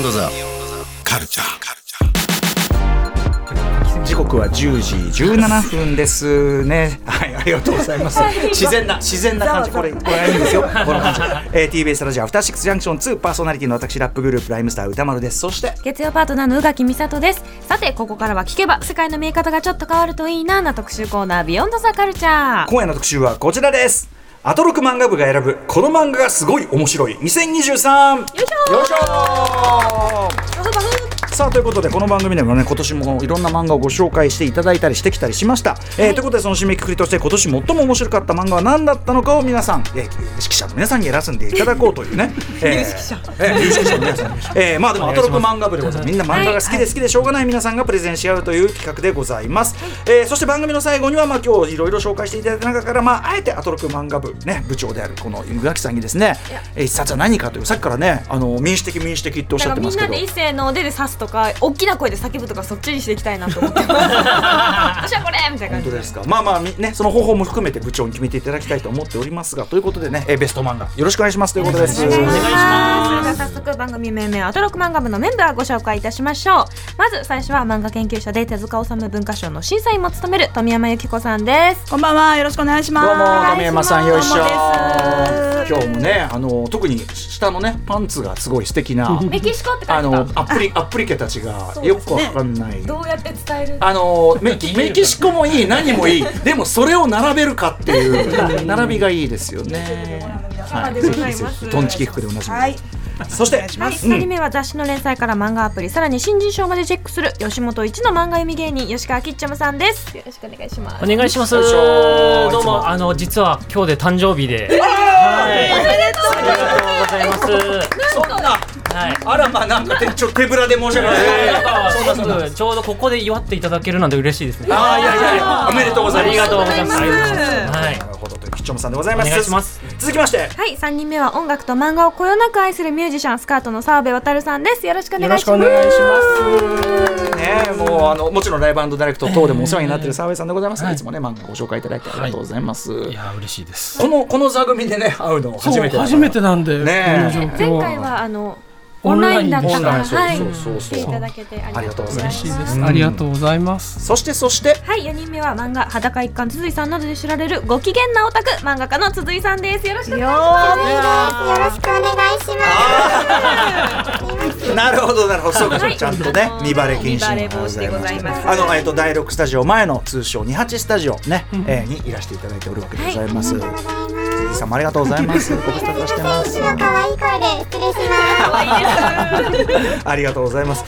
ンドザカルチャー時刻は10時17分ですね。はい、ありがとうございます。自然な自然な感じこれこれがいいんですよ。この感じ。えー、TBS ラジオアフターシックスジャンクション2パーソナリティの私ラップグループライムスター歌丸です。そして月曜パートナーの宇垣美里ですさてここからは聞けば世界の見え方がちょっと変わるといいなな特集コーナービヨンドザカルチャー今夜の特集はこちらです。アトロク漫画部が選ぶこの漫画がすごい面白い2023よいしょよいしょさあということでこの番組でもね今年もいろんな漫画をご紹介していただいたりしてきたりしました、えーということでその締めくくりとして今年最も面白かった漫画は何だったのかを皆さん、えー、指揮者の皆さんに選んでいただこうというね、えー、有識者、えー、有識者の皆さん、えー、まあでもアトロク漫画部でございますみんな漫画が好きで好きでしょうがない皆さんがプレゼンし合うという企画でございます、えー、そして番組の最後にはまあ今日いろいろ紹介していただいた中からまああえてアトロク漫画部ね部長であるこの宇垣さんにですねえー一冊は何かというさっきからねあの民主的民主的っておっしゃってますけど。みんなで一斉の腕で刺すとか大きな声で叫ぶとかそっちにしていきたいなと思ってます。私はこれみたいな感じ。で本当ですか？まあまあみねその方法も含めて部長に決めていただきたいと思っておりますがということでねえーベスト漫画よろしくお願いします。ということです。お願いします。それでは早速番組名名アトロク漫画部のメンバーご紹介いたしましょう。まず最初は漫画研究者で手塚治虫文化賞の審査員も務める富山由紀子さんです。こんばんは、よろしくお願いします。どうも亀山さんよいしょ。今日もねあの特に下のねパンツがすごい素敵なメキシコって書いあてのアプリアプリケたちがよくわかんない。どうやって伝える？あのメキ メキシコもいい何もいい。でもそれを並べるかっていう 並びがいいですよね。はい、トンチキ服でおなじみ。はい、そしてはい、2人目は雑誌の連載から漫画アプリさらに新人賞までチェックする吉本一の漫画読み芸人吉川きっちゃむさんです。よろしくお願いします。お願いします。どうもあの実は今日で誕生日で。はい。おめでとう。ございます。い。あらまあなんか手ちょ手ぶらで申し訳ない。なんかそんなそんな。すぐちょうどここで祝っていただけるなんて嬉しいですね。あーいやいやいやおめでとうございます。ありがとうございます。ありがとうございます。はなるほどというキッチョムさんでございます。お願いします。続きまして。はい3人目は音楽と漫画をこよなく愛するミュージシャンスカートの澤部渉さんですよろしくお願いしますねもうあのもちろんライブダイレクト等でもお世話になっている澤部さんでございますが、いつもね漫画ご紹介いただいてありがとうございます。いや嬉しいです。このこの座組でね会うの初めて初めてなんで、ね前回はあのオンラインだったから。はい。そうそうそう来ていただけてありがとうございます。嬉しいです。ありがとうございます。そしてそして。はい4人目は漫画裸一貫鈴井さんなどで知られるご機嫌なオタク漫画家の鈴井さんです。よろしくお願いします。よろしくお願いします。なるほどなるほど。そうかそうはいか。ちゃんとね見バレ禁止見バレ防止でございます。あのえっと第六スタジオ前の通称二八スタジオね、えーにいらしていただいておるわけでございます。鈴井さんもありがとうございます。ご無沙汰してます。可愛い声で失礼します ありがとうございます。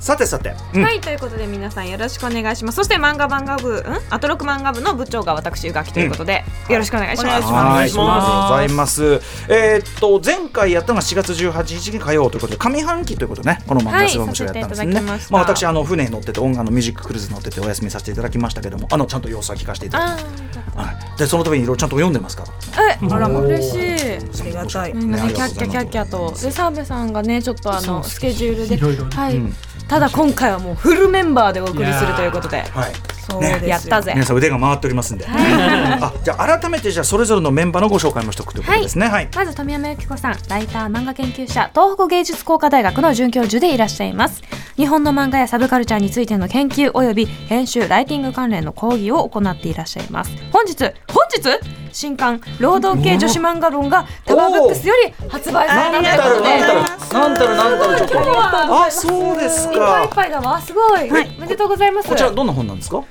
さてさて、うん。はいということで皆さんよろしくお願いします。そして漫画漫画部ん？アトロク漫画部の部長が私宇垣ということで、よろしくお願いします。はい、そうでございます。えーっと前回やったのが4月18日火曜ということで上半期ということでね。この漫画すごい面白いやったんですね。ままあ私あの船に乗ってて音楽のミュージッククルーズに乗っててお休みさせていただきましたけどもあのちゃんと様子は聞かせていただいて、はい、でその度にいろいろちゃんと読んでますから。えあらま嬉しい。ありがたい。みんなねキャッキャキャッキャと。で澤部さんがねちょっとあのスケジュールでいろいろねはい、うんただ今回はもうフルメンバーでお送りするということではい。そうですよ。やったぜ皆さん腕が回っておりますんで。あじゃあ改めてじゃあそれぞれのメンバーのご紹介もしておくということですね。はい。まず富山由紀子さんライター漫画研究者東北芸術工科大学の准教授でいらっしゃいます。日本の漫画やサブカルチャーについての研究及び編集ライティング関連の講義を行っていらっしゃいます。本日本日？新刊労働系女子漫画論がタワーブックスより発売されたということで。なんたるなんたるちょっと。あそうですいっぱいいっか。ぱいだわ。すごい、おめでとうございます。こちらどんな本なんですか？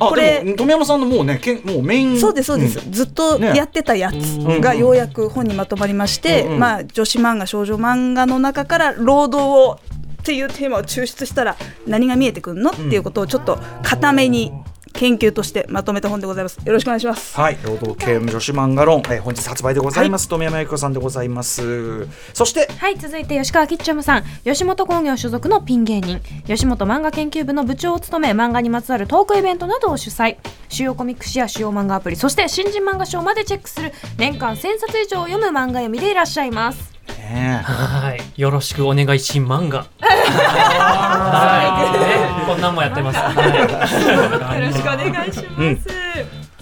あこれ富山さんのもうねけんもうメイン。そうですそうです、ん。ずっとねやってたやつがようやく本にまとまりまして、うんうんまあ女子漫画少女漫画の中から労働をっていうテーマを抽出したら何が見えてくるのっていうことをちょっと固めに研究としてまとめた本でございます。よろしくお願いします。はい、労働系女子漫画論、えー本日発売でございます。富山由紀子さんでございます。そして、はい。続いて吉川キッチョムさん。吉本興業所属のピン芸人。吉本漫画研究部の部長を務め漫画にまつわるトークイベントなどを主催。主要コミック誌や主要漫画アプリそして新人漫画賞までチェックする年間1000冊以上を読む漫画読みでいらっしゃいますねはい。よろしくお願いし漫画。はい。ねこんなんもやってます。はい。よろしくお願いします、うん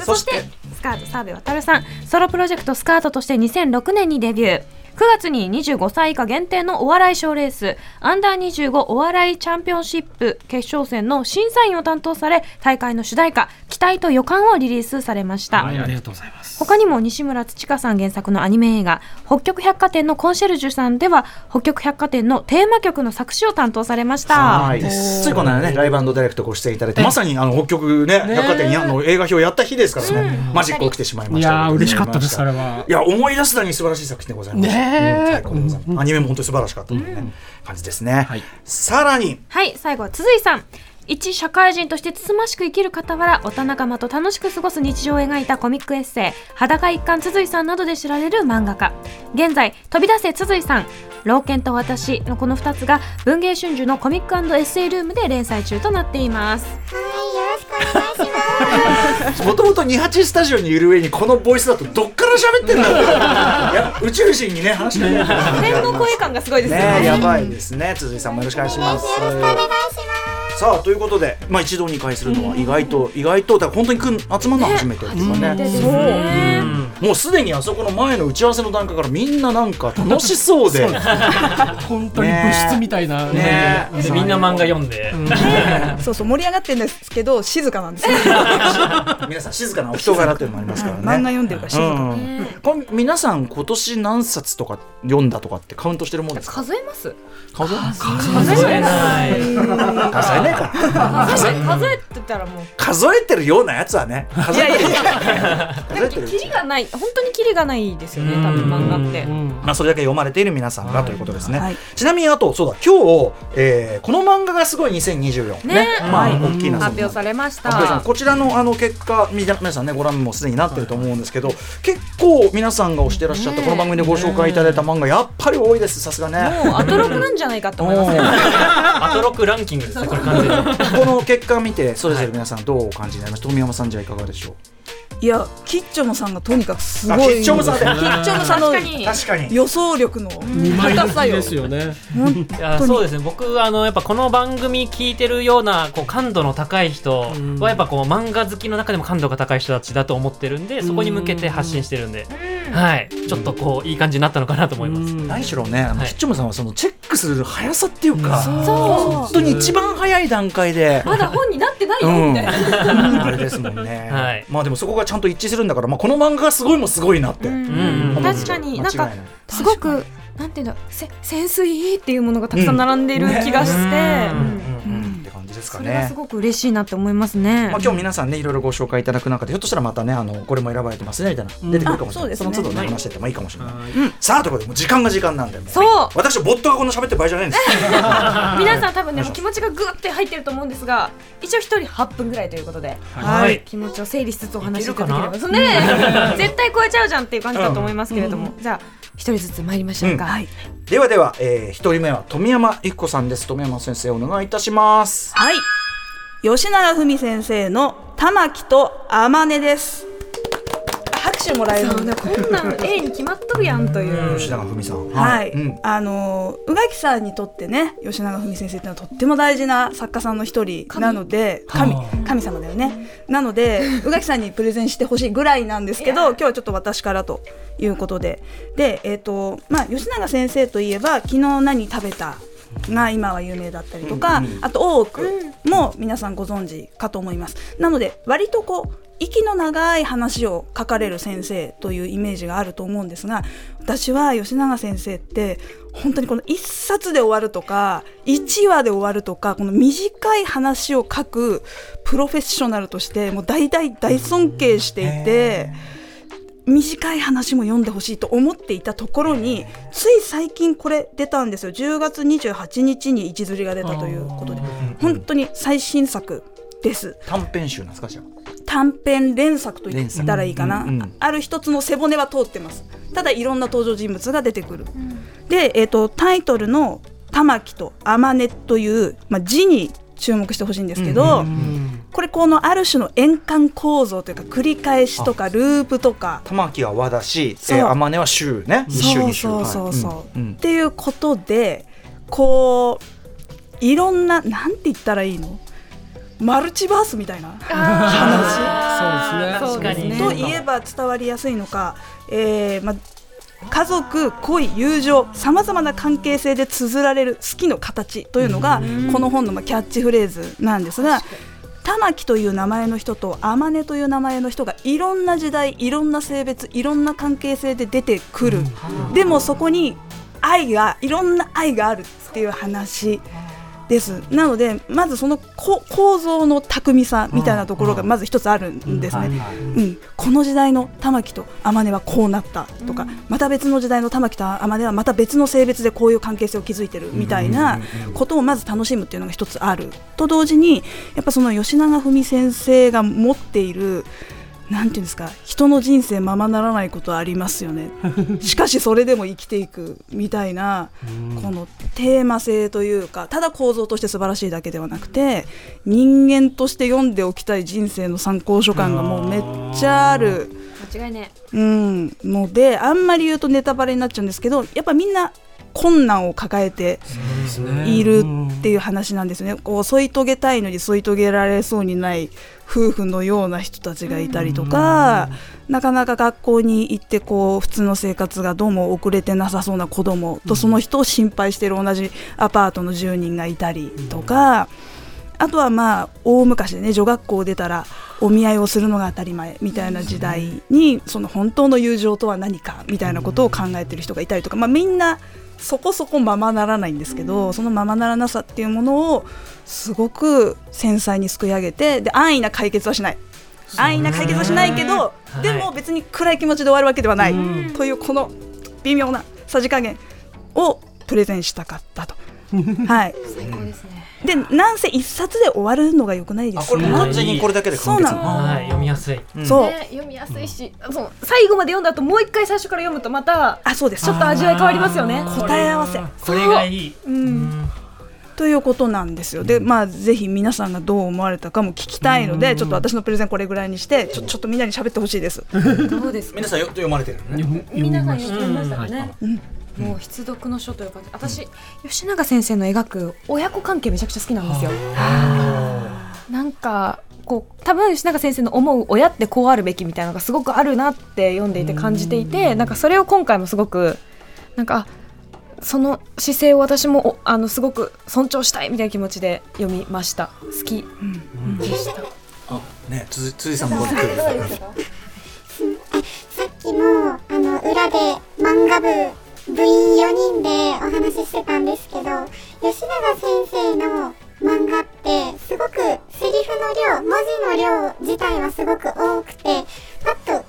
そしてスカート澤部渉さんソロプロジェクトスカートとして2006年にデビュー9月に25歳以下限定のお笑い賞レースアンダー25お笑いチャンピオンシップ決勝戦の審査員を担当され大会の主題歌「期待と予感」をリリースされました、はい、ありがとうございます。他にも西村土香さん原作のアニメ映画「北極百貨店のコンシェルジュさん」では北極百貨店のテーマ曲の作詞を担当されました。はい、ついこの間ね、ライブダイレクトご出演いただいて、まさにあの北極ね、百貨店にあの映画表やった日ですからね、マジック起きてしまいました。いやー嬉しかったです、それは。いや、思い出すだに素晴らしい作品でございます。ね最高でございますアニメも本当に素晴らしかったというね、感じですね。はい。さらに、はい最後は鈴井さん。一社会人としてつつましく生きる傍ら大人仲間と楽しく過ごす日常を描いたコミックエッセイ「裸一貫鈴井さん」などで知られる漫画家。現在「飛び出せ鈴井さん」「老犬と私」のこの2つが文芸春秋のコミックエッセイルームで連載中となっています。はい、よろしくお願いします。もともと28スタジオにいる上にこのボイスだとどっから喋ってんだろういや宇宙人にね話してる天の声感がすごいですよね。ねやばいですね。辻井さんもよろしくお願いします。よろしくお願いします。さあということで、まあ、一堂に会するのは意外と、意外とだから本当にくん集まるのは初めてですかね。ですねもうすでにあそこの前の打ち合わせの段階からみんななんか楽しそうで。本当に物質みたいな。ね。でみんな漫画読んで。そうそう盛り上がってるんですけど静かなんですよ。皆さん静かなお人柄っていうのもありますからね。漫画読んでるから静か、うん。皆さん今年何冊とか読んだとかってカウントしてるもんですか？数えます？数え数えない。数えねえか。ら数え数えてたらもう。数えてるようなやつはね。数えてる数えてるキリがない本当にキリがないですよね多分漫画って。まあ、それだけ読まれている皆さんがということですね、はい。ちなみにあとそうだ今日、えーこの漫画がすごい2024ねね。まあ、はい。大きいな。発表されました。こちらのあの結果皆さんねご覧もすでになってると思うんですけど結構皆さんが推してらっしゃったこの番組でご紹介いただいた漫画やっぱり多いですさすがね。もうアトロクなんじゃないかと思います。アトロックランキングですね、これ完全に。この結果を見てそれぞれ皆さんどうお感じになりました富山さんじゃあいかがでしょう？いやキッチョムさんがとにかくすごい。あキッチョムさんキッチョムさんの確かに。確かに。予想力の高さよ。ですよね。そうですね。僕あのやっぱこの番組聞いてるようなこう感度の高い人はやっぱこう漫画好きの中でも感度が高い人たちだと思ってるんでそこに向けて発信してるんで、はい。ちょっとこういい感じになったのかなと思います。何しろね、あのはい。キッチョムさんはそのチェックする速さっていうか、そう。本当に一番早い段階で。まだ本になってないようん、みたいな、あれですもんね、はい。まあでもそこがちゃんと一致するんだから、まあ、この漫画がすごいもすごいなって、うん。うん。うん。確かになんかすごくなんていうんだせ潜水っていうものがたくさん並んでいる気がして、うん。うん。うん。って感じですかね。それがす。ごく嬉しいなって思いますね。まあ、今日皆さんねいろいろご紹介いただく中でひょっとしたらまたねあのこれも選ばれてますねみたいな。出てくるかもしれない、あその都度ね話しててもいいかもしれない、さあということでもう時間が時間なんでそう。私ボットがこんな喋ってる場合じゃないんです。皆さん多分ね気持ちがぐって入ってると思うんですが一応一人8分ぐらいということで、はい。気持ちを整理しつつお話しいただければね。絶対超えちゃうじゃんっていう感じだと思いますけれども、じゃあ一人ずつ参りましょうか、うん。はい。ではでは、えー、一人目は富山由紀子さんです。富山先生お願いいたします。はい。吉永文先生の玉木と天音です拍手もらえる。こんなん A に決まっとるやんという、吉永文さん。はい、うん。あのー宇垣さんにとってね吉永文先生っていうのはとっても大事な作家さんの一人なので神神様だよね。なので 宇垣さんにプレゼンしてほしいぐらいなんですけど今日はちょっと私からということで。でえっ、とまあ吉永先生といえば昨日何食べたが今は有名だったりとか、うんうん。あと大奥も皆さんご存知かと思います。なので割とこう息の長い話を書かれる先生というイメージがあると思うんですが私は吉永先生って本当にこの1冊で終わるとか1話で終わるとかこの短い話を書くプロフェッショナルとしてもう大大大尊敬していて。短い話も読んでほしいと思っていたところについ最近これ出たんですよ。10月28日に位置づりが出たということで。本当に最新作です。短編集なんですかじゃあ短編連作と言ったらいいかな、うんうんある一つの背骨は通ってます。ただいろんな登場人物が出てくる、で、えー、とタイトルの「玉木と天音」という、まあ、字に注目してほしいんですけど、これこのある種の円環構造というか繰り返しとかループとか。玉木は和だし、そう。えー、天音は週ね。一週そう二週そうそうそう、はい。うんうん。っていうことでこういろんななんて言ったらいいの？マルチバースみたいな話。そうですね。確かにと言えば伝わりやすいのか、えーま、家族恋友情さまざまな関係性で綴られる好きの形というのがこの本のまあキャッチフレーズなんですが玉木という名前の人と天音という名前の人がいろんな時代いろんな性別いろんな関係性で出てくる、でもそこに愛がいろんな愛があるっていう話です。なのでまずそのこ構造の巧みさみたいなところがまず一つあるんですね、うん、この時代の玉木と天音はこうなったとか、また別の時代の玉木と天音はまた別の性別でこういう関係性を築いてるみたいなことをまず楽しむっていうのが一つある。と同時にやっぱその吉永文先生が持っているなんていうんですか人の人生ままならないことありますよね。しかしそれでも生きていくみたいなこのテーマ性というかただ構造として素晴らしいだけではなくて人間として読んでおきたい人生の参考書感がもうめっちゃある。間違いねうん、のであんまり言うとネタバレになっちゃうんですけどやっぱみんな困難を抱えているっていう話なんですよね。こう添い遂げたいのに添い遂げられそうにない夫婦のような人たちがいたりとか、なかなか学校に行ってこう普通の生活がどうも遅れてなさそうな子供とその人を心配している同じアパートの住人がいたりとか。あとはまあ大昔でね女学校を出たらお見合いをするのが当たり前みたいな時代にその本当の友情とは何かみたいなことを考えてる人がいたりとか、まあ、みんなそこそこままならないんですけど、そのままならなさっていうものをすごく繊細にすくい上げてで安易な解決はしない。安易な解決はしないけど、い。でも別に暗い気持ちで終わるわけではない、というこの微妙なさじ加減をプレゼンしたかったと。はい、最高ですね。でなんせ一冊で終わるのが良くないですあこれもうか完全にこれだけで完結。そうなの。はい、読みやすい。そう、ね、読みやすいし、そう最後まで読んだ後もう一回最初から読むとまたあそうです。ちょっと味わい変わりますよね。答え合わせ。これがいい。う。ん。ということなんですよ。でまあぜひ皆さんがどう思われたかも聞きたいのでちょっと私のプレゼンこれぐらいにしてちょちょっとみんなに喋ってほしいです。どうですか？皆さんよ読まれてるね。皆さん読みましたかね。もう必読の書というか、私吉永先生の描く親子関係めちゃくちゃ好きなんですよ。なんかこう多分吉永先生の思う親ってこうあるべきみたいなのがすごくあるなって読んでいて感じていて、なんかそれを今回もすごくなんかあその姿勢を私もおあのすごく尊重したいみたいな気持ちで読みました。好き。でした。ね辻辻さんも さっきもあの裏で漫画部部員4人でお話ししてたんですけど吉永先生の漫画ってすごくセリフの量文字の量自体はすごく多くてパッと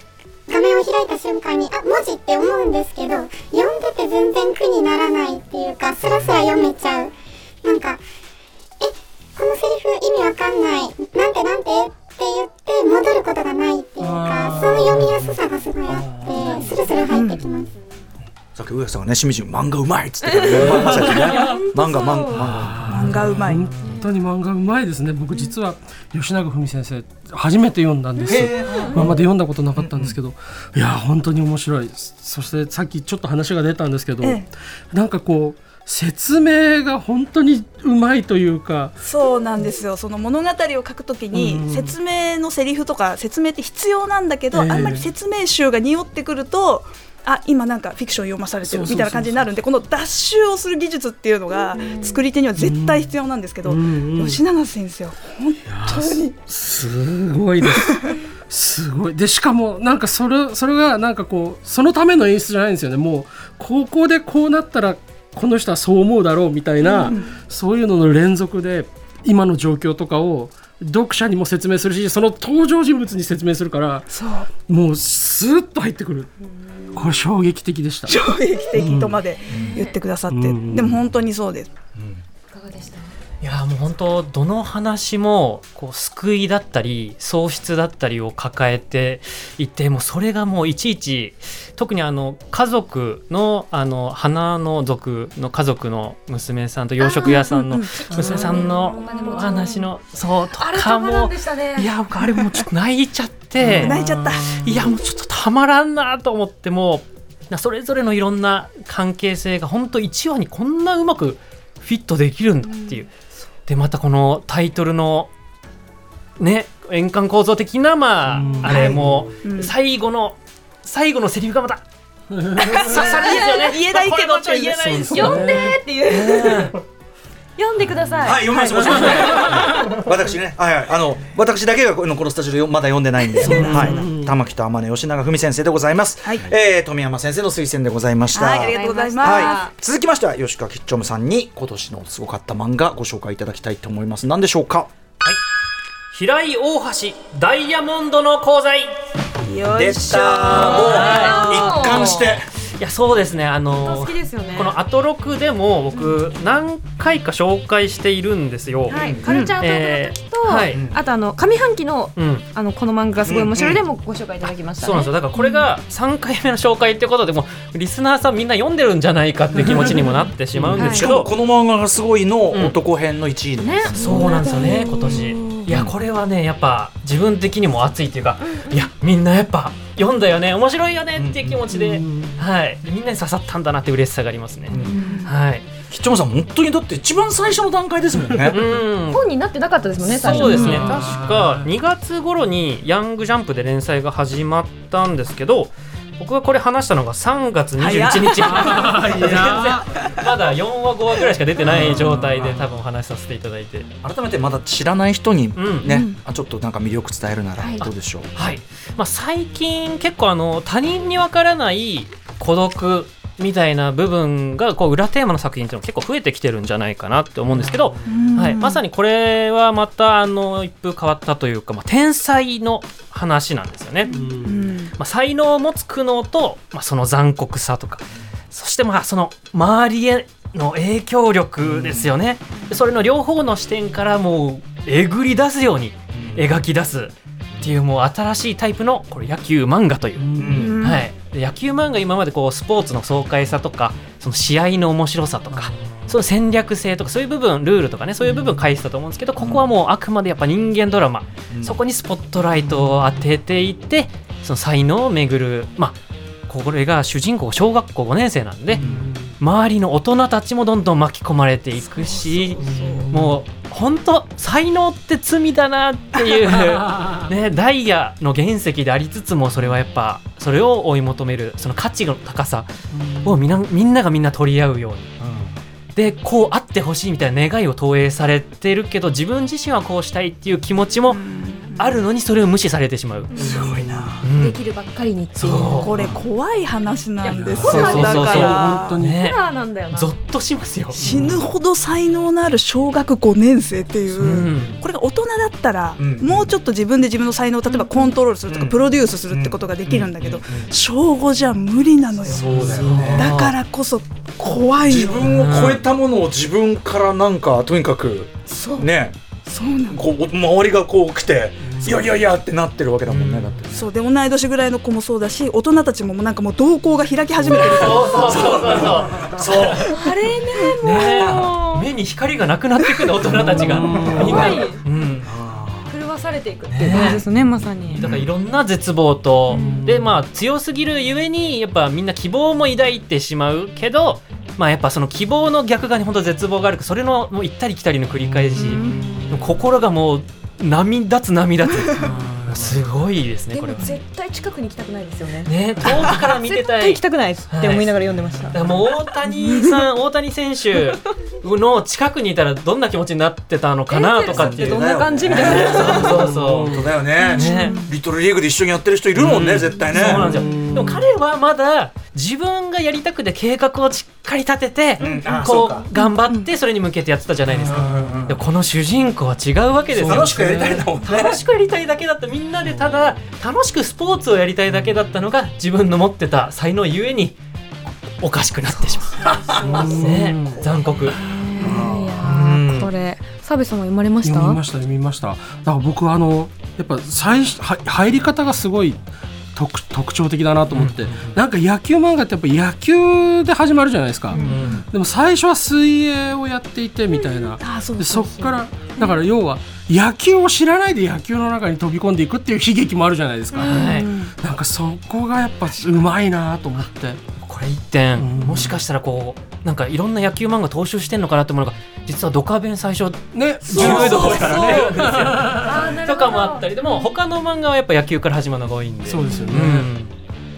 画面を開いた瞬間にあ文字って思うんですけど読さんがねしみじみ漫画うまいっつってね。漫画漫画漫画。漫画うまい。本当に漫画うまいですね。僕実は吉永文先生初めて読んだんです。今まで読んだことなかったんですけど、いや本当に面白い。そしてさっきちょっと話が出たんですけど、えなんかこう説明が本当にうまいというか。そうなんですよ。その物語を書くときに説明のセリフとか説明って必要なんだけど、ええ。あんまり説明集が匂ってくるとあ今なんかフィクション読まされてるみたいな感じになるんでこの脱臭をする技術っていうのが作り手には絶対必要なんですけど、ん。うん。吉永先生は本当にすごいです。すごい。でしかもなんかそれそれがなんかこうそのための演出じゃないんですよね。もう高校でこうなったらこの人はそう思うだろうみたいな、そういうのの連続で今の状況とかを読者にも説明するしその登場人物に説明するからそう。もうスーッと入ってくる。これ衝撃的でした。衝撃的とまで言ってくださって、うん。でも本当にそうです。いやもう本当どの話もこう救いだったり喪失だったりを抱えていてもうそれがもういちいち特にあの家族のあの花の族の家族の娘さんと洋食屋さんの娘さんのお話のそうとかもいや僕あれもうちょっと泣いちゃって泣いちゃった。いやもうちょっとたまらんなと思ってもうそれぞれのいろんな関係性が本当1話にこんなうまくフィットできるんだっていう、でまたこのタイトルのね円環構造的なまあ、うん。あれも、うん。最後の最後のセリフがまた 刺さるんですよね。言えないけどちょっと言えないですよ読んでっていう読んでください、はい、読みます、私ね、はい、はい、あの、私だけがこのこのスタジオでまだ読んでないんで。はい、玉木と天音吉永文先生でございます。はい。えー富山先生の推薦でございました。はいありがとうございます、はい、続きましては吉川吉兆夢さんに今年のすごかった漫画ご紹介いただきたいと思います。何でしょうか？平井大橋ダイヤモンドの功罪。よいしょ。でしたもう一貫して。いやそうですね。あの好きですよね。このアトロクでも僕何回か紹介しているんですよ、はい、カルチャートークの時と、えーはい。あとあの上半期のうん。あのこの漫画がすごい面白いでもご紹介いただきました、ね。そうなんですよ。だからこれが3回目の紹介ってことでもうリスナーさんみんな読んでるんじゃないかって気持ちにもなってしまうんですけど、しかもこの漫画がすごいのうん男編の1位なんです、ね。そうなんですよね今年。いやこれはねやっぱ自分的にも熱いっていうか、いやみんなやっぱ読んだよね面白いよねっていう気持ちで、はい。みんなに刺さったんだなって嬉しさがありますね、はい吉兆夢さん本当にだって一番最初の段階ですもんね。うん。本になってなかったですもんね最初。そうですね。ん。確か2月頃にヤングジャンプで連載が始まったんですけど僕がこれ話したのが3月21日。全然。まだ4話5話ぐらいしか出てない状態で多分お話しさせていただいて。改めてまだ知らない人にうん。ね、あちょっとなんか魅力伝えるならどうでしょう、はい、まあ、最近結構あの他人にわからない孤独みたいな部分がこう裏テーマの作品っていうのが結構増えてきてるんじゃないかなって思うんですけど、はい、まさにこれはまたあの一風変わったというか、まあ、天才の話なんですよね。まあ、才能を持つ苦悩と、まあ、その残酷さとか。そしてまあその周りへの影響力ですよね、でそれの両方の視点からもうえぐり出すように描き出すっていうもう新しいタイプのこれ野球漫画という、はい、で野球漫画今までこうスポーツの爽快さとかその試合の面白さとか、その戦略性とかそういう部分ルールとかねそういう部分書いてたと思うんですけどここはもうあくまでやっぱ人間ドラマ、そこにスポットライトを当てていってその才能を巡る。まあこれが主人公小学校5年生なんで、周りの大人たちもどんどん巻き込まれていくしもう本当才能って罪だなっていう、ね、ダイヤの原石でありつつもそれはやっぱそれを追い求めるその価値の高さをみんなみんながみんな取り合うように。でこうあってほしいみたいな願いを投影されてるけど自分自身はこうしたいっていう気持ちもあるのにそれを無視されてしまう。すごいな。うん。できるばっかりにっていう。これ怖い話なんですよ。だそうそうそうから本当にね。ホラーなんだよな。ゾッとしますよ。死ぬほど才能のある小学5年生っていう、うん。これが大人だったら、うん。もうちょっと自分で自分の才能を例えばコントロールするとか、うん。プロデュースするってことができるんだけど、小5じゃ無理なのよ。そうだよね。だからこそ怖い自よ。分を超えたものを自分からなんかとにかくそう。ねこう周りがこう来ていやいやいやってなってるわけだもんねだって。そうで同い年ぐらいの子もそうだし大人たちももうなんかもう瞳孔が開き始めてる。そうそうそうそう。そう。あれねね。も目に光がなくなってくる大人たちが。みん。な、うん、う狂わされていくっていう。感じですねまさに。だからいろんな絶望と、でまあ強すぎるゆえにやっぱみんな希望も抱いてしまうけどまあやっぱその希望の逆側に本当絶望があるそれのもう行ったり来たりの繰り返し、心がもう波立つ波立つ。すごいですねでもこれは絶対近くに行きたくないですよね。ね遠くから見て絶たい。対行きたくないって思いながら読んでました、だからもう大谷さん、大谷選手の近くにいたらどんな気持ちになってたのかなとかっていう。どんな感じみたいな。そうそうそう。本当だよね。ね。リトルリーグで一緒にやってる人いるもんね絶対ね。そうなんですよ。でも彼はまだ自分がやりたくて計画をしっかり立てて、うんあそうか。こう頑張ってそれに向けてやってたじゃないですか。でもこの主人公は違うわけですよ。楽しくやりたいんだもんね。楽しくやりたいだけだったみんなでただ楽しくスポーツをやりたいだけだったのが自分の持ってた才能ゆえにおかしくなってしまう。ね残酷。いや澤部さんは読まれました？読みました読みました。だから僕あのやっぱ最初は入り方がすごい特特徴的だなと思って、なんか野球漫画ってやっぱ野球で始まるじゃないですか、でも最初は水泳をやっていてみたいな、あそうでそっからだから要は野球を知らないで野球の中に飛び込んでいくっていう悲劇もあるじゃないですか、はいなんかそこがやっぱうまいなと思って。これ一点、うん。もしかしたらこうなんかいろんな野球漫画踏襲してんのかなと思うのが実はドカベン最初ね柔道からね。とかもあったりでも他の漫画はやっぱ野球から始まるのが多いんで。そうですよね、うん。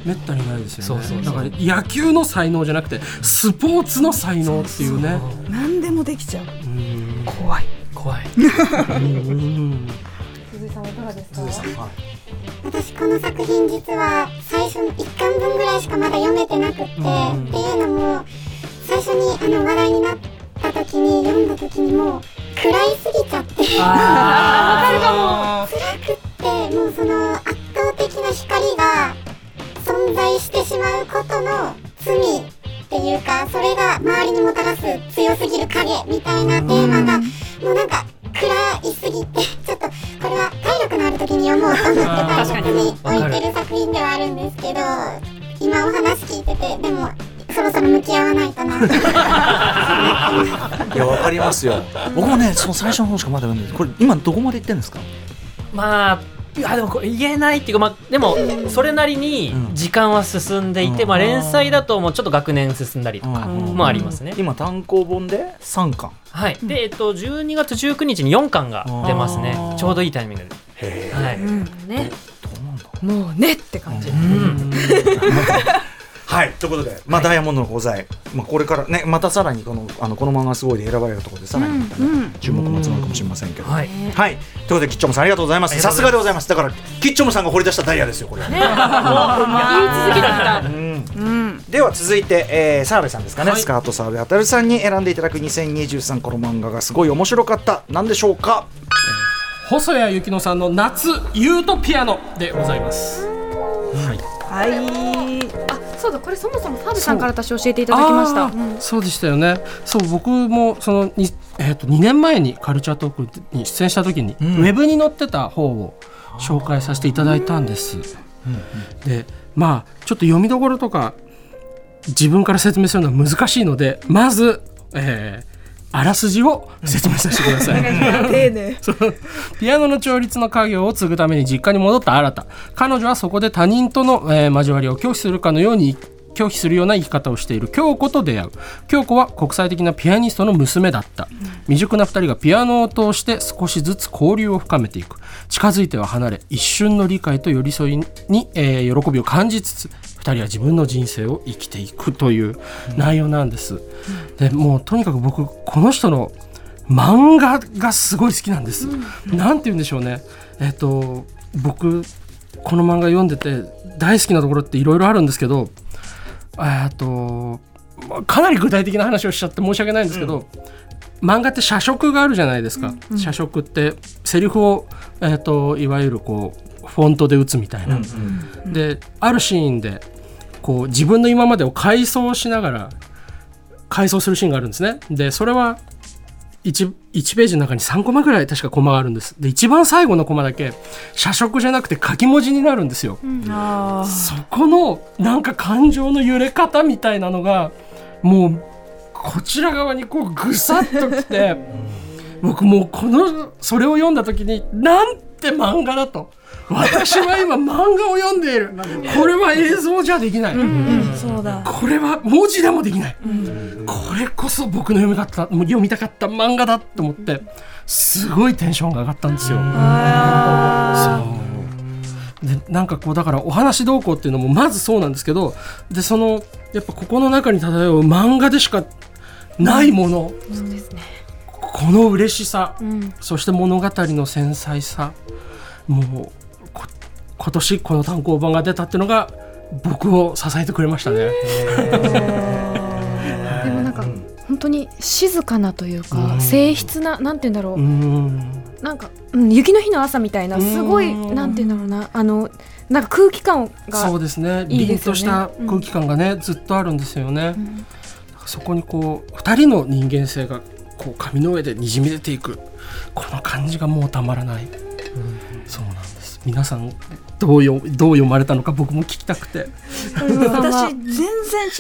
めったにないですよね。そうそうそう。だから野球の才能じゃなくてスポーツの才能っていうね。何でもできちゃう。うん。怖い。怖い。うん。鈴井さん。はいかがですか鈴井さんはい私この作品実は最初の1巻分ぐらいしかまだ読めてなくって、っていうのも最初にあの話題になった時に読んだ時にもう暗いすぎちゃって。あ辛くってもうその圧倒的な光が存在してしまうことの罪っていうかそれが周りにもたらす強すぎる影みたいなテーマがもうなんか暗いすぎて ちょっとこれは体力のある時に読もうと思って体力に置いてる作品ではあるんですけど今お話聞いててでもそろそろ向き合わないとな。いやわかりますよ。僕もねその最初の方しかまだ読んでない。これ今どこまで行ってんですか？まあいやでもこれ言えないっていうか、まあ、でもそれなりに時間は進んでいて、うん。まあ、連載だともうちょっと学年進んだりとかうん。もありますね。今単行本で3巻。はい、で、えっと、12月19日に4巻が出ますね。ちょうどいいタイミングで。へはい。ね。どうなんだもうねって感じ。うんはいということで、まあダイヤモンドのござい、まあ、これからねまたさらにこのあのこの漫画すごいで選ばれるところでさらにまたね、注目も集まるかもしれませんけど、はい。はい、ということでキッチョムさんありがとうございます。さすがでございます。だからキッチョムさんが掘り出したダイヤですよこれ、言い続けた。うん。では続いて、えー、澤部さんですかね、はい。スカート澤部あたるさんに選んでいただく2023この漫画がすごい面白かった。なんでしょうか？細谷由紀乃さんの夏ユートピアノでございます。はい。あそうだこれそもそも澤部さんから私教えていただきました。あーそうでしたよね。そう僕もそのに、えー、と2年前にカルチャートークに出演した時に、ウェブに載ってた方を紹介させていただいたんです、でまあちょっと読みどころとか自分から説明するのは難しいのでまず、えーあらすじを説明させてください。ピアノの調律の家業を継ぐために実家に戻った新彼女はそこで他人との、えー交わりを拒否するかのように拒否するような生き方をしている。京子と出会う。京子は国際的なピアニストの娘だった。未熟な2人がピアノを通して少しずつ交流を深めていく。近づいては離れ一瞬の理解と寄り添いに、えー喜びを感じつつ2人は自分の人生を生きていくという内容なんです、でもうとにかく僕この人の漫画がすごい好きなんです。なんて言うんでしょうね。えっ、と僕この漫画読んでて大好きなところっていろいろあるんですけど、えっとまあかなり具体的な話をしちゃって申し訳ないんですけど、漫画って写食があるじゃないですか。写食ってセリフをえっ、といわゆるこうフォントで打つみたいな。であるシーンでこう自分の今までを回想しながら回想するシーンがあるんですね。でそれは 1, 1ページの中に3コマぐらい確かコマがあるんです。で一番最後のコマだけ写食じゃなくて書き文字になるんですよ。あそこのなんか感情の揺れ方みたいなのがもうこちら側にこうぐさっときて僕もうこのそれを読んだ時になんて漫画だと私は今漫画を読んでいる。これは映像じゃできない、ーそうだ。これは文字でもできない、これこそ僕の読み方読みたかった漫画だと思ってすごいテンションが上がったんですよ。そう。でなんかこうだからお話どうこうっていうのもまずそうなんですけどでそのやっぱここの中に漂う漫画でしかないもの、この嬉しさ、そして物語の繊細さもうこ今年この単行本が出たっていうのが僕を支えてくれましたね。でもなんか本当に静かなというかうん。静筆ななんて言うんだろう。うん。なんか、うん、雪の日の朝みたいなすごいうんなんて言うんだろうな。あのなんか空気感がそうですね。いいですよね。凛とした空気感がね、ずっとあるんですよね、そこにこう2人の人間性がこう紙の上でにじみ出ていく。この感じがもうたまらない、皆さんどうよどう読まれたのか僕も聞きたくて。私全然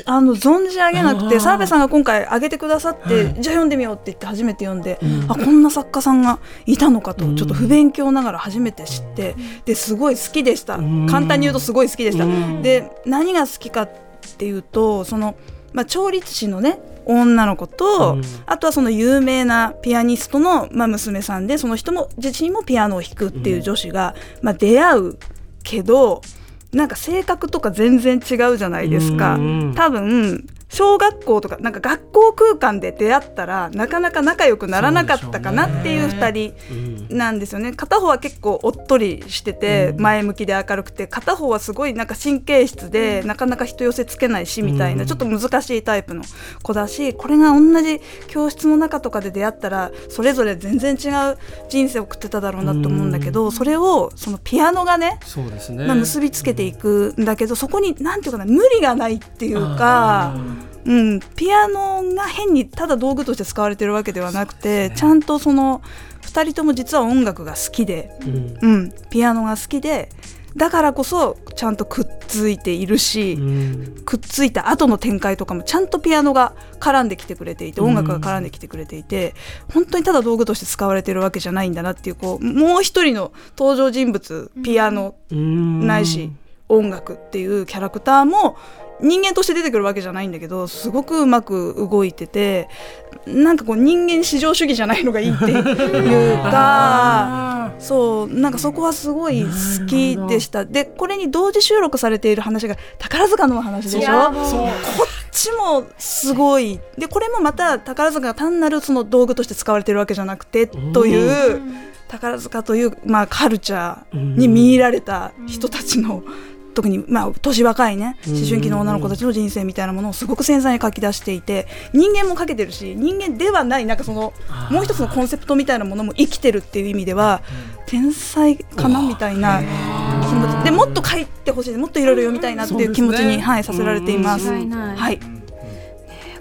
あの存じ上げなくて澤部さんが今回挙げてくださって、はい。じゃあ読んでみようって言って初めて読んで、あこんな作家さんがいたのかと、ちょっと不勉強ながら初めて知って、ですごい好きでした、ん。簡単に言うとすごい好きでした、うん。で何が好きかっていうとその、まあ、調律師のね女の子と、うん。あとはその有名なピアニストの、まあ、娘さんでその人も自身もピアノを弾くっていう女子が、まあ、出会うけどなんか性格とか全然違うじゃないですか。うん多分小学校とかなんか学校空間で出会ったらなかなか仲良くならなかったかなっていう2人なんですよね。片方は結構おっとりしてて前向きで明るくて片方はすごいなんか神経質でなかなか人寄せつけないしみたいなちょっと難しいタイプの子だしこれが同じ教室の中とかで出会ったらそれぞれ全然違う人生を送ってただろうなと思うんだけどそれをそのピアノがねそうですね、まあ、結びつけていくんだけどそこに何ていうかな無理がないっていうか、うん、ピアノが変にただ道具として使われてるわけではなくて、ちゃんとその2人とも実は音楽が好きで、うん。うん、ピアノが好きでだからこそちゃんとくっついているし、うん。くっついた後の展開とかもちゃんとピアノが絡んできてくれていて音楽が絡んできてくれていて、本当にただ道具として使われてるわけじゃないんだなっていうこうもう一人の登場人物ピアノうんないし音楽っていうキャラクターも人間として出てくるわけじゃないんだけどすごくうまく動いててなんかこう人間至上主義じゃないのがいいっていうかそうなんかそこはすごい好きでした。でこれに同時収録されている話が宝塚のお話でしょ？そう。こっちもすごい。でこれもまた宝塚が単なるその道具として使われてるわけじゃなくてという宝塚という、まあ、カルチャーに見入られた人たちの、特に、まあ、年若いね思春期の女の子たちの人生みたいなものをすごく繊細に書き出していて人間も書けてるし人間ではないなんかそのもう一つのコンセプトみたいなものも生きてるっていう意味では天才かなみたいな気持ち。でもっと書いてほしいもっといろいろ読みたいなっていう気持ちに、ね。はい、させられています。いはい。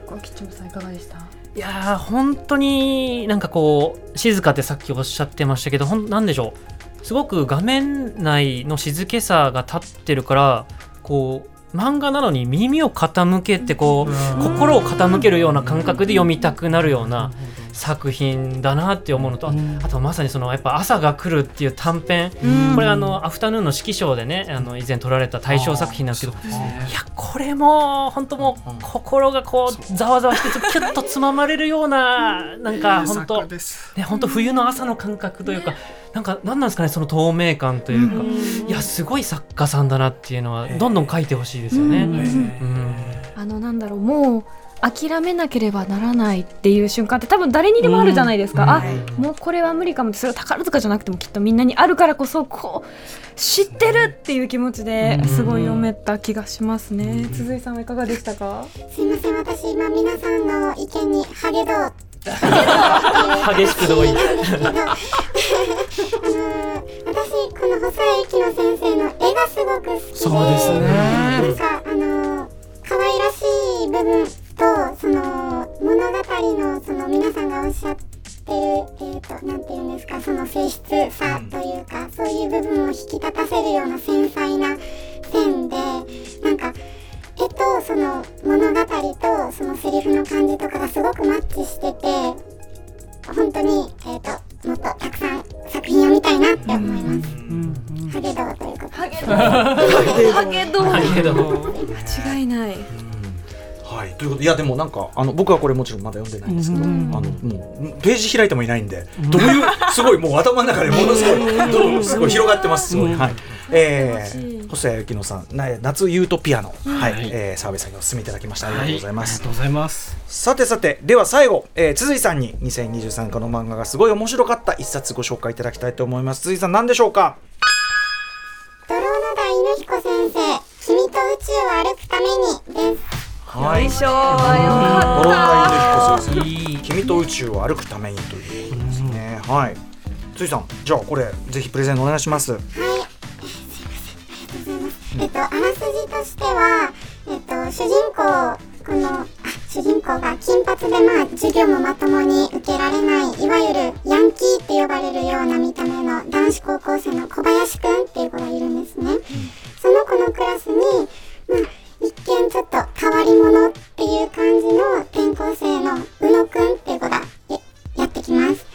これ吉野さんいかがでした？いやー本当になんかこう静かってさっきおっしゃってましたけどほんなんでしょう？すごく画面内の静けさが立ってるからこう漫画なのに耳を傾けてこう心を傾けるような感覚で読みたくなるような作品だなって思うのと、ああとまさにそのやっぱ朝が来るっていう短編、これあのアフタヌーンの指揮賞でねあの以前撮られた大賞作品なんですけどいやこれも本当もう心がこうざわざわしてキュッとつままれるようななんか本当ね本当冬の朝の感覚というかなんか何なんですかねその透明感というか、いやすごい作家さんだなっていうのはどんどん書いてほしいですよね。うん。あのなんだろうもう諦めなければならないっていう瞬間って多分誰にでもあるじゃないですか、あもうこれは無理かも。ってそれは宝塚じゃなくてもきっとみんなにあるからこそこう知ってるっていう気持ちですごい読めた気がしますね、鈴井さんはいかがでしたか？すいません。私今皆さんの意見にハゲド激しく同意ですけどあのー私この細井幸乃先生の絵がすごく好きでそうですね。なんかあのー可愛らしい部分とその物語のその皆さんがおっしゃってるえっ、となんていうんですかその性質さというかそういう部分を引き立たせるような繊細な線でなんか絵とその物語とそのセリフの感じとかがすごくマッチしてて本当に、えー、ともっとたくさん作品を見たいなって思います。ハゲドウということで。ハゲドだけど間違いないはい、ということでいやでもなんかあの僕はこれもちろんまだ読んでないんですけど、あのもうページ開いてもいないんでどういう すごいもう頭の中でものすごいすごい広がってます。すごい、はい。えー、細谷幸乃さんな夏ユートピアノ、はい。えー、澤部さんにお勧めいただきました。ありがとうございます、ありがとうございます。さてさてでは最後、えー、辻井さんに2023この漫画がすごい面白かった一冊ご紹介いただきたいと思います。辻井さん何でしょうか？はい。よいしょーンがいいい。君と宇宙を歩くためにということですね、はい。辻井さんじゃあこれぜひプレゼンお願いします。はい。すいません。ありがとうございますえっとあらすじとしてはえっと主人公このあ主主人公が金髪でまあ授業もまともに受けられないいわゆるヤンキーって呼ばれるような見た目の男子高校生の小林くんっていう子がいるんですね。その子のクラスに、まあ、一見ちょっと変わり者っていう感じの転校生の宇野くんっていう子がややってきます。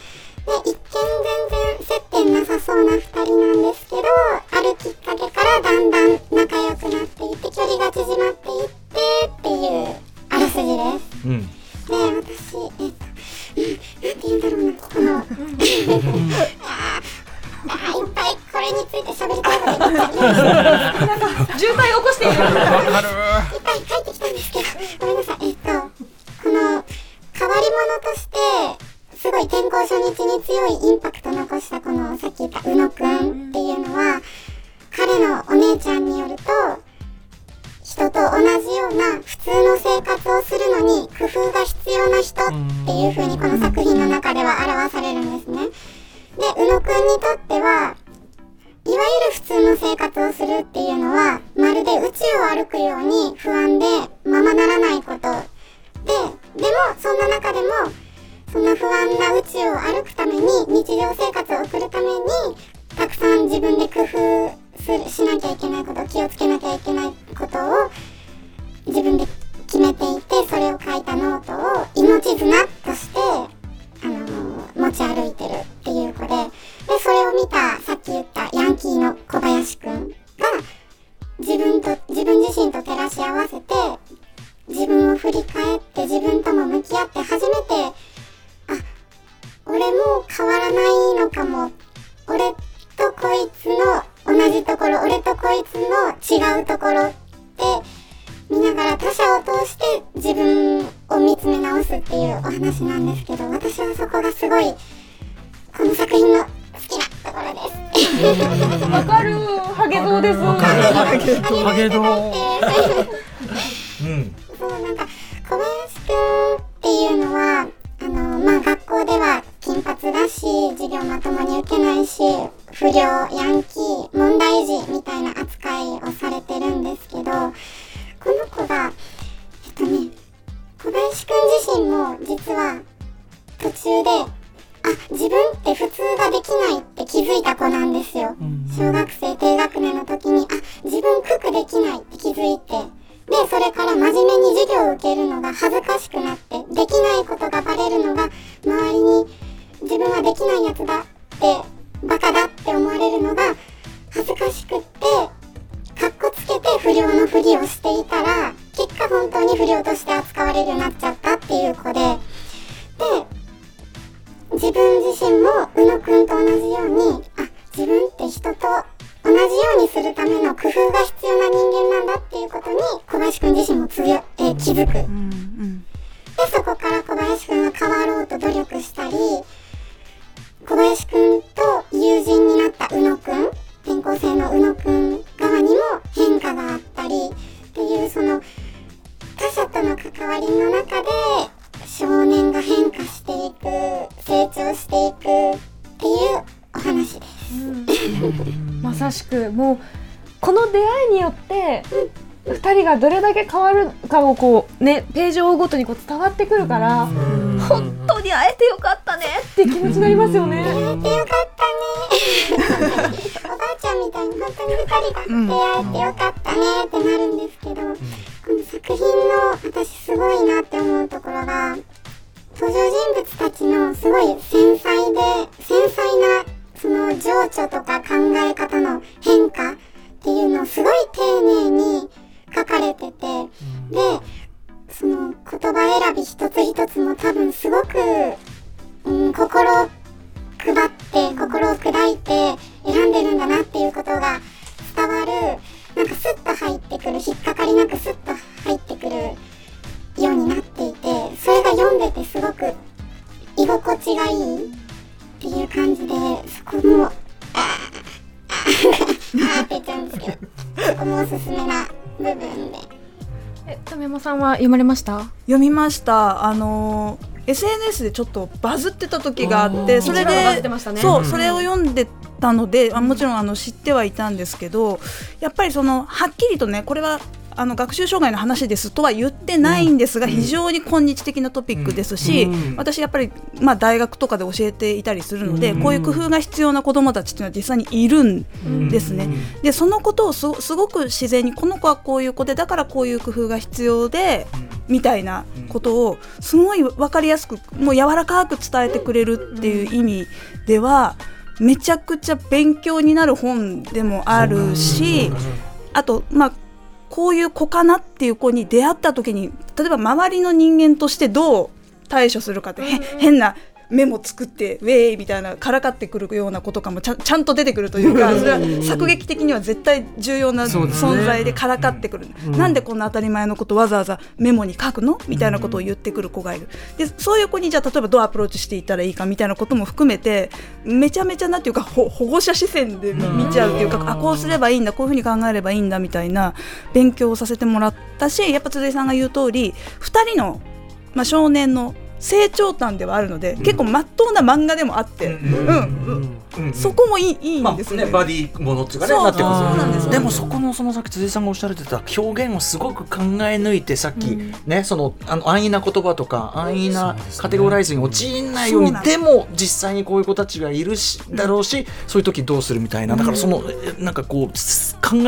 で、一見全然接点なさそうな二人なんですけど、あるきっかけからだんだん仲良くなっていって、距離が縮まっていってっていうあらすじです。うんで、私、えっと、う んなんて言うんだろうな、この、あいっぱいこれについて喋りたいこと言っちゃって。渋滞起こしているいっぱい書いてきたんですけど、ごめんなさい。えっと、この、変わり者として、すごい転校初日に強いインパクト残したこの、さっき言った宇野くんっていうのは、彼のお姉ちゃんによると、人と同じような普通の生活をするのに工夫が必要な人っていう風にこの作品の中では表されるんですね。で、宇野くんにとっては、いわゆる普通の生活をするっていうのは、まるで宇宙を歩くように不安でままならないこと。で、でも、そんな中でも、そんな不安な宇宙を歩くために、日常生活を送るために、たくさん自分で工夫するしなきゃいけないこと、気をつけなきゃいけないことを自分で決めていて、それを書いたノートを命綱として、持ち歩いてるっていう子で、で、それを見た、さっき言ったヤンキーの小林くんが、自分と、自分自身と照らし合わせて、自分を振り返って自分とも向き合って初めて、あ、俺も変わらないのかも。俺とこいつの同じところ、俺とこいつの違うところって見ながら他者を通して自分を見つめ直すっていうお話なんですけど、私ごい、この作品の好きなところです。わかる。ハゲドウです。ハゲドウ。うんんが変わろうと努力したり、小林くんと友人になった宇野くん、転校生の宇野くん側にも変化があったりっていうその他者との関わりの中で少年が変化していく、成長していくっていうお話です。まさしくもうこの出会いによって2人がどれだけ変わるかをこうねページを追うごとにこう伝わってくるから本当に会えてよかったねって気持ちになりますよね。出会えてよかったね。おばあちゃんみたいに本当に二人が出会えてよかったねってなるんですけど、この作品の私すごいなって思うところが、登場人物たちのすごい繊細で、繊細なその情緒とか考え方の変化っていうのをすごい丁寧に書かれてて、で、その言葉選び一つ一つも多分すごく、うん、心を配って心を砕いて選んでるんだなっていうことが伝わるなんかスッと入ってくる引っかかりなくスッと入ってくるようになっていてそれが読んでてすごく居心地がいいっていう感じでそこも あーああって言っちゃうんですけどそこもおすすめな部分で。え富山さんは読まれました？読みました。あのー SNS でちょっきとバズってた時があってそれでそうそれを読んでたのであもちろんあの知ってはいたんですけどやっぱりそのはっきりとねこれはあの学習障害の話ですとは言ってないんですが、非常に今日的なトピックですし、私やっぱり、まあ、大学とかで教えていたりするので、こういう工夫が必要な子どもたちっていうのは実際にいるんですね。でそのことをすすごく自然にこの子はこういう子でだからこういう工夫が必要で、みたいなことをすごい分かりやすくもう柔らかく伝えてくれるっていう意味では。めちゃくちゃ勉強になる本でもあるしあとまあこういう子かなっていう子に出会った時に例えば周りの人間としてどう対処するかって、変なメモ作ってウェイみたいなからかってくるようなことかもちゃちゃんと出てくるというかそれは作劇的には絶対重要な存在でからかってくる、ね、なんでこんな当たり前のことわざわざメモに書くのみたいなことを言ってくる子がいる。でそういう子にじゃあ例えばどうアプローチしていったらいいかみたいなことも含めてめちゃめちゃなんていうか保護者視線で見ちゃうっていうかあこうすればいいんだこういうふうに考えればいいんだみたいな勉強をさせてもらったしやっぱ辻井さんが言う通り2人の、まあ、少年の成長譚ではあるので、結構まっとうな漫画でもあって、うん。そこもいいいいんですね,、バディものっていうかねなってますでもそこのそのさっき辻井さんがおっしゃられてた表現をすごく考え抜いてさっき、ねそのあの安易な言葉とか安易なカテゴライズに陥らないようにでも実際にこういう子たちがいるしだろうしそういう時どうするみたいな。だからそのなんかこう考え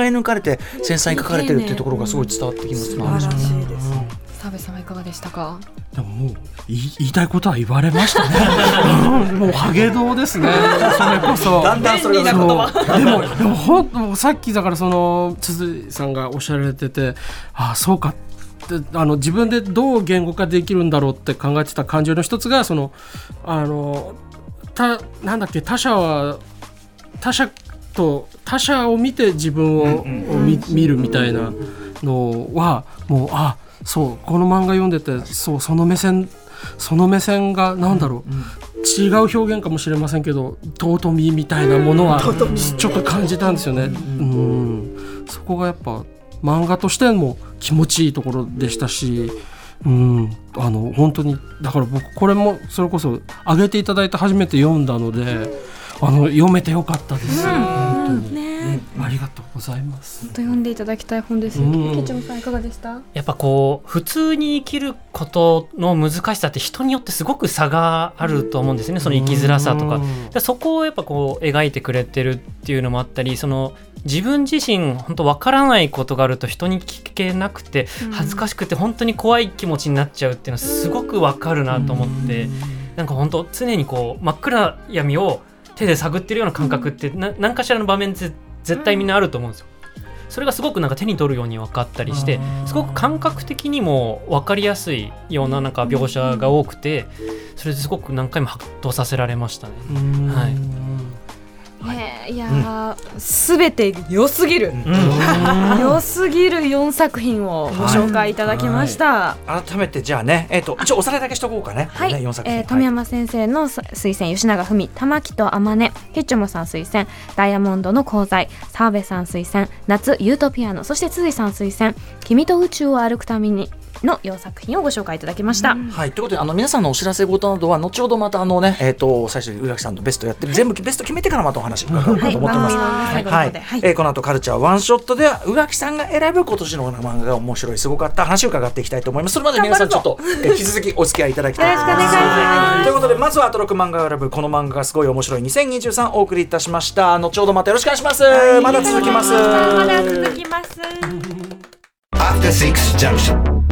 抜かれて繊細に書かれてるっていうところがすごい伝わってきますね。澤部さんはいかがでしたか？でももう言いたいことは言われましたね。もうハゲ道ですね。それこそ。だんだんそれがでもでもほんさっきだからその辻さんがおっしゃられててああそうか。ってあの自分でどう言語化できるんだろうって考えてた感情の一つがそのあのたなんだっけ他者は他者と他者を見て自分を見るみたいなのはもうあそうこの漫画読んでてそうその目線その目線が何だろう、うん、違う表現かもしれませんけど尊みみたいなものはちょっと感じたんですよね。うんそこがやっぱ漫画としても気持ちいいところでしたし。うん、あの本当にだから僕これもそれこそ上げていただいて初めて読んだのであの読めてよかったです。うん、本当にありがとうございます。本当読んでいただきたい本です。さんいかがでした？やっぱこう普通に生きることの難しさって人によってすごく差があると思うんですね。その生きづらさとか、でそこをやっぱこう描いてくれてるっていうのもあったり、その自分自身本当わからないことがあると人に聞けなくて恥ずかしくて本当に怖い気持ちになっちゃうっていうのはすごくわかるなと思って、なんか本当常にこう真っ暗闇を手で探ってるような感覚って何かしらの場面で絶対みんなあると思うんですよ。それがすごくなんか手に取るように分かったりしてすごく感覚的にも分かりやすいようななんか描写が多くてそれですごく何回も発動させられましたね。はいね、いやすべ、うん、て良すぎる、うん、良すぎる4作品をご紹介いただきました、はい。はい、改めてじゃあね、えーと、一応おさらいだけしとこうかね。はい、ね、作品、えー、富山先生の推薦吉永文玉木と天音。ケッチョモさん推薦ダイヤモンドの功罪澤部さん推薦夏ユートピアノ。そして辻さん推薦。君と宇宙を歩くためにの4作品をご紹介いただきました。はい、ということであの皆さんのお知らせ事などは後ほどまたあのね、えーと、最初に浦木さんとベストやって全部ベスト決めてからまたお話伺おうかと思ってます。はい、はいはい、えー、この後カルチャーワンショットでは浦木さんが選ぶ今年の漫画が面白いすごかった話を伺っていきたいと思います。それまで皆さんちょっと、えー、引き続きお付き合いいただきたいと思います。ということでまずはアトロク漫画を選ぶこの漫画がすごい面白い2023お送りいたしました。後ほどまたよろしくお願いします。まだ続きます。まだ続きます。After Six Junction